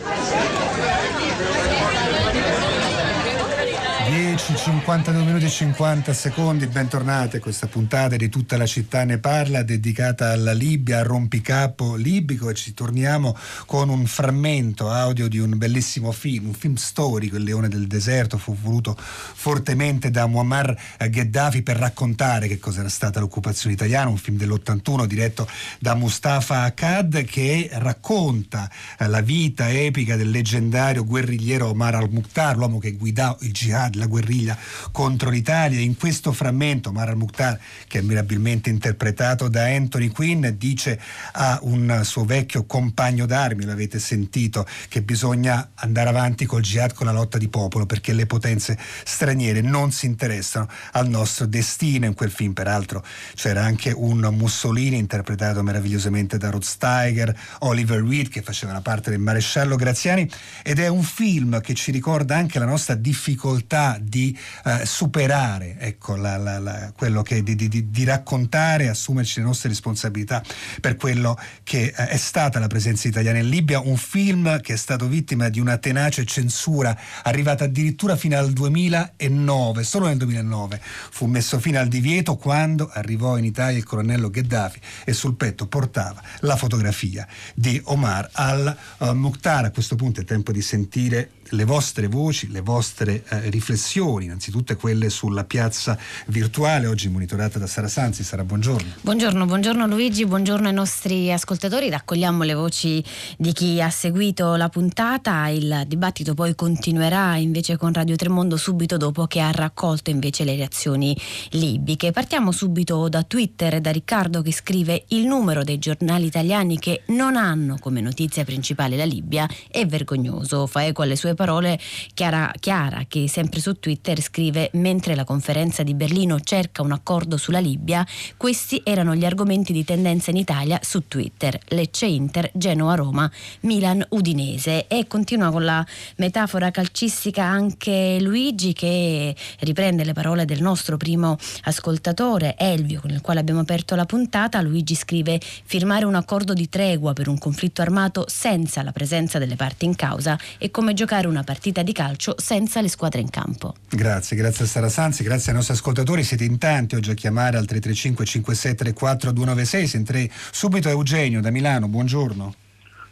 10, 52 minuti e 50 secondi, bentornati a questa puntata di Tutta la città ne parla, dedicata alla Libia, al rompicapo libico. E ci torniamo con un frammento audio di un bellissimo film, un film storico, Il leone del deserto, fu voluto fortemente da Muammar Gheddafi per raccontare che cos'era stata l'occupazione italiana, un film dell'81 diretto da Mustafa Akkad che racconta eh, la vita epica del leggendario guerrigliero Omar al-Mukhtar, l'uomo che guidò il jihad la guerriglia contro l'Italia. In questo frammento Mara Mukhtar, che è mirabilmente interpretato da Anthony Quinn, dice a un suo vecchio compagno d'armi, l'avete sentito, che bisogna andare avanti col jihad, con la lotta di popolo, perché le potenze straniere non si interessano al nostro destino. In quel film, peraltro, c'era anche un Mussolini interpretato meravigliosamente da Rod Steiger, Oliver Reed che faceva la parte del maresciallo Graziani ed è un film che ci ricorda anche la nostra difficoltà di eh, superare ecco, la, la, la, quello che di, di, di, raccontare, assumerci le nostre responsabilità per quello che eh, è stata la presenza italiana in Libia, un film che è stato vittima di una tenace censura arrivata addirittura fino al 2009, solo nel 2009 fu messo fine al divieto quando arrivò in Italia il colonnello Gheddafi e sul petto portava la fotografia di Omar al-Mukhtar. A questo punto è tempo di sentire le vostre voci, le vostre eh, riflessioni, innanzitutto quelle sulla piazza virtuale, oggi monitorata da Sara Sanzi. Sara, buongiorno.
Buongiorno, buongiorno Luigi, buongiorno ai nostri ascoltatori. Raccogliamo le voci di chi ha seguito la puntata. Il dibattito poi continuerà invece con Radio Tremondo subito dopo che ha raccolto invece le reazioni libiche. Partiamo subito da Twitter da Riccardo che scrive il numero dei giornali italiani che non hanno come notizia principale la Libia è vergognoso. Fa eco alle sue parole Chiara, Chiara, che sempre su Twitter scrive mentre la conferenza di Berlino cerca un accordo sulla Libia, questi erano gli argomenti di tendenza in Italia su Twitter. Lecce Inter, Genoa Roma, Milan Udinese e continua con la metafora calcistica anche Luigi che riprende le parole del nostro primo ascoltatore Elvio con il quale abbiamo aperto la puntata. Luigi scrive firmare un accordo di tregua per un conflitto armato senza la presenza delle parti in causa è come giocare una partita di calcio senza le squadre in campo.
Grazie, grazie a Sara Sanzi, grazie ai nostri ascoltatori, siete in tanti oggi a chiamare al 335 5634 296, sentirei subito Eugenio da Milano, buongiorno.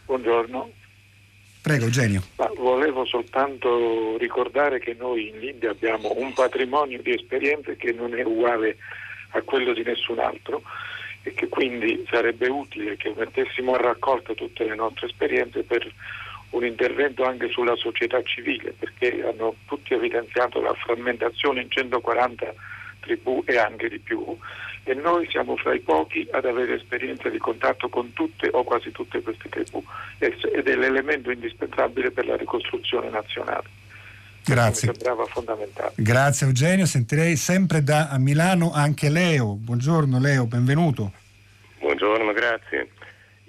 Buongiorno.
Prego Eugenio.
Ma volevo soltanto ricordare che noi in Libia abbiamo un patrimonio di esperienze che non è uguale a quello di nessun altro e che quindi sarebbe utile che mettessimo a raccolta tutte le nostre esperienze per un intervento anche sulla società civile, perché hanno tutti evidenziato la frammentazione in 140 tribù e anche di più e noi siamo fra i pochi ad avere esperienza di contatto con tutte o quasi tutte queste tribù ed è l'elemento indispensabile per la ricostruzione nazionale.
Grazie.
Mi sembrava fondamentale.
Grazie Eugenio, sentirei sempre da Milano anche Leo. Buongiorno Leo, benvenuto.
Buongiorno, grazie.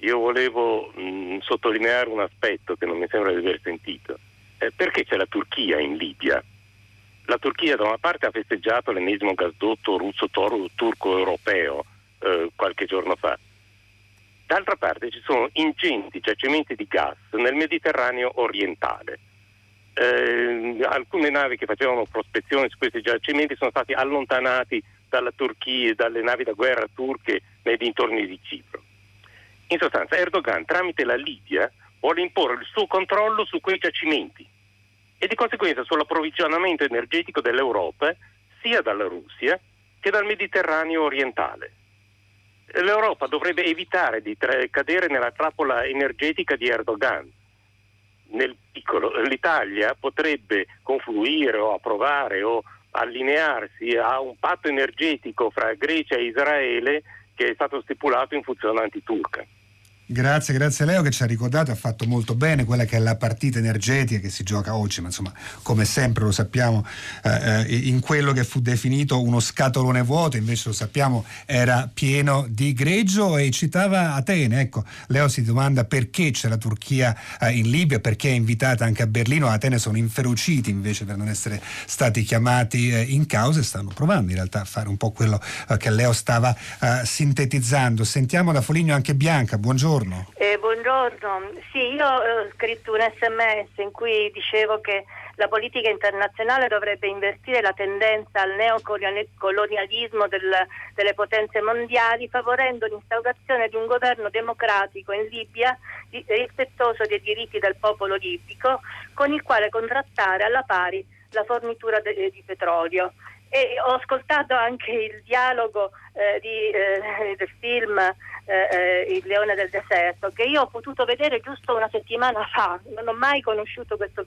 Io volevo mh, sottolineare un aspetto che non mi sembra di aver sentito. Eh, perché c'è la Turchia in Libia? La Turchia da una parte ha festeggiato l'ennesimo gasdotto russo-turco-europeo eh, qualche giorno fa. D'altra parte ci sono ingenti giacimenti di gas nel Mediterraneo orientale eh, alcune navi che facevano prospezione su questi giacimenti sono stati allontanati dalla Turchia, dalle navi da guerra turche nei dintorni di Cipro. In sostanza Erdogan tramite la Libia vuole imporre il suo controllo su quei giacimenti e di conseguenza sull'approvvigionamento energetico dell'Europa sia dalla Russia che dal Mediterraneo orientale. L'Europa dovrebbe evitare di tra- cadere nella trappola energetica di Erdogan nel piccolo. L'Italia potrebbe confluire o approvare o allinearsi a un patto energetico fra Grecia e Israele che è stato stipulato in funzione antiturca.
Grazie, grazie a Leo che ci ha ricordato, ha fatto molto bene quella che è la partita energetica che si gioca oggi, ma insomma come sempre lo sappiamo eh, eh, in quello che fu definito uno scatolone vuoto, invece lo sappiamo era pieno di greggio e citava Atene, ecco Leo si domanda perché c'è la Turchia eh, in Libia, perché è invitata anche a Berlino, Atene sono inferociti invece per non essere stati chiamati eh, in causa e stanno provando in realtà a fare un po' quello eh, che Leo stava eh, sintetizzando. Sentiamo da Foligno anche Bianca, buongiorno buongiorno.
Eh, buongiorno, sì, io ho scritto un sms in cui dicevo che la politica internazionale dovrebbe investire la tendenza al neocolonialismo del, delle potenze mondiali, favorendo l'instaurazione di un governo democratico in Libia rispettoso dei diritti del popolo libico, con il quale contrattare alla pari la fornitura de, di petrolio. E ho ascoltato anche il dialogo eh, di, eh, del film eh, eh, Il leone del deserto, che io ho potuto vedere giusto una settimana fa, non ho mai conosciuto questo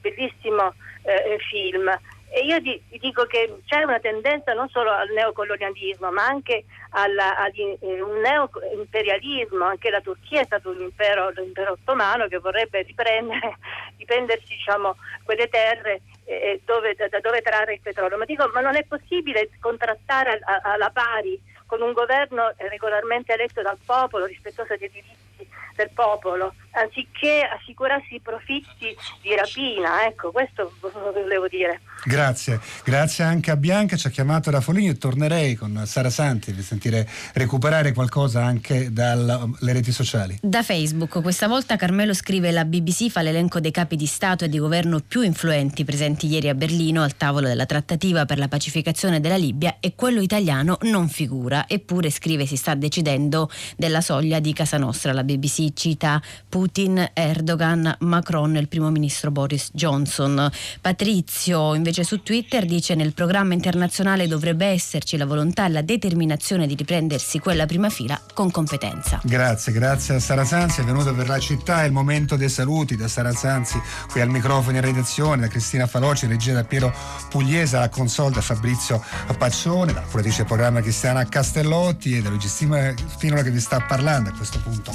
bellissimo eh, film. E io di, dico che c'è una tendenza non solo al neocolonialismo, ma anche alla, ad eh, un neoimperialismo. Anche la Turchia è stato un impero, l'impero ottomano che vorrebbe riprendere, [LAUGHS] riprendersi diciamo, quelle terre eh, dove, da, dove trarre il petrolio. Ma dico, ma non è possibile contrattare alla pari con un governo regolarmente eletto dal popolo, rispettoso dei diritti del popolo, anziché assicurarsi i profitti di rapina. Ecco, questo [LAUGHS] volevo dire.
Grazie, grazie anche a Bianca, ci ha chiamato da Foligno e tornerei con Sara Santi per sentire recuperare qualcosa anche dalle reti sociali.
Da Facebook, questa volta Carmelo scrive la BBC fa l'elenco dei capi di Stato e di governo più influenti presenti ieri a Berlino al tavolo della trattativa per la pacificazione della Libia e quello italiano non figura, eppure scrive si sta decidendo della soglia di Casa Nostra. La BBC cita Putin, Erdogan, Macron e il primo ministro Boris Johnson. Patrizio invece su Twitter dice nel programma internazionale dovrebbe esserci la volontà e la determinazione di riprendersi quella prima fila con competenza.
Grazie, grazie a Sara Sanzi, è venuto per la città, è il momento dei saluti da Sara Sanzi qui al microfono in redazione, da Cristina Faloci, regia da Piero Pugliese, alla console da Fabrizio Paccione, da curatrice del programma Cristiana Castellotti e da Luigi Finola che vi sta parlando a questo punto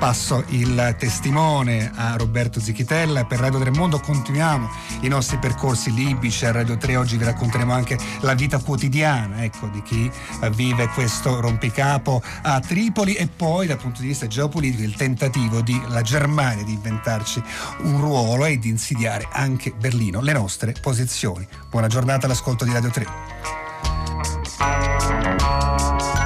passo il testimone a Roberto Zichitella. Per Radio Tremondo continuiamo i nostri percorsi libici. A Radio 3 oggi vi racconteremo anche la vita quotidiana ecco, di chi vive questo rompicapo a Tripoli e poi dal punto di vista geopolitico il tentativo della Germania di inventarci un ruolo e di insidiare anche Berlino, le nostre posizioni. Buona giornata all'ascolto di Radio 3. Thank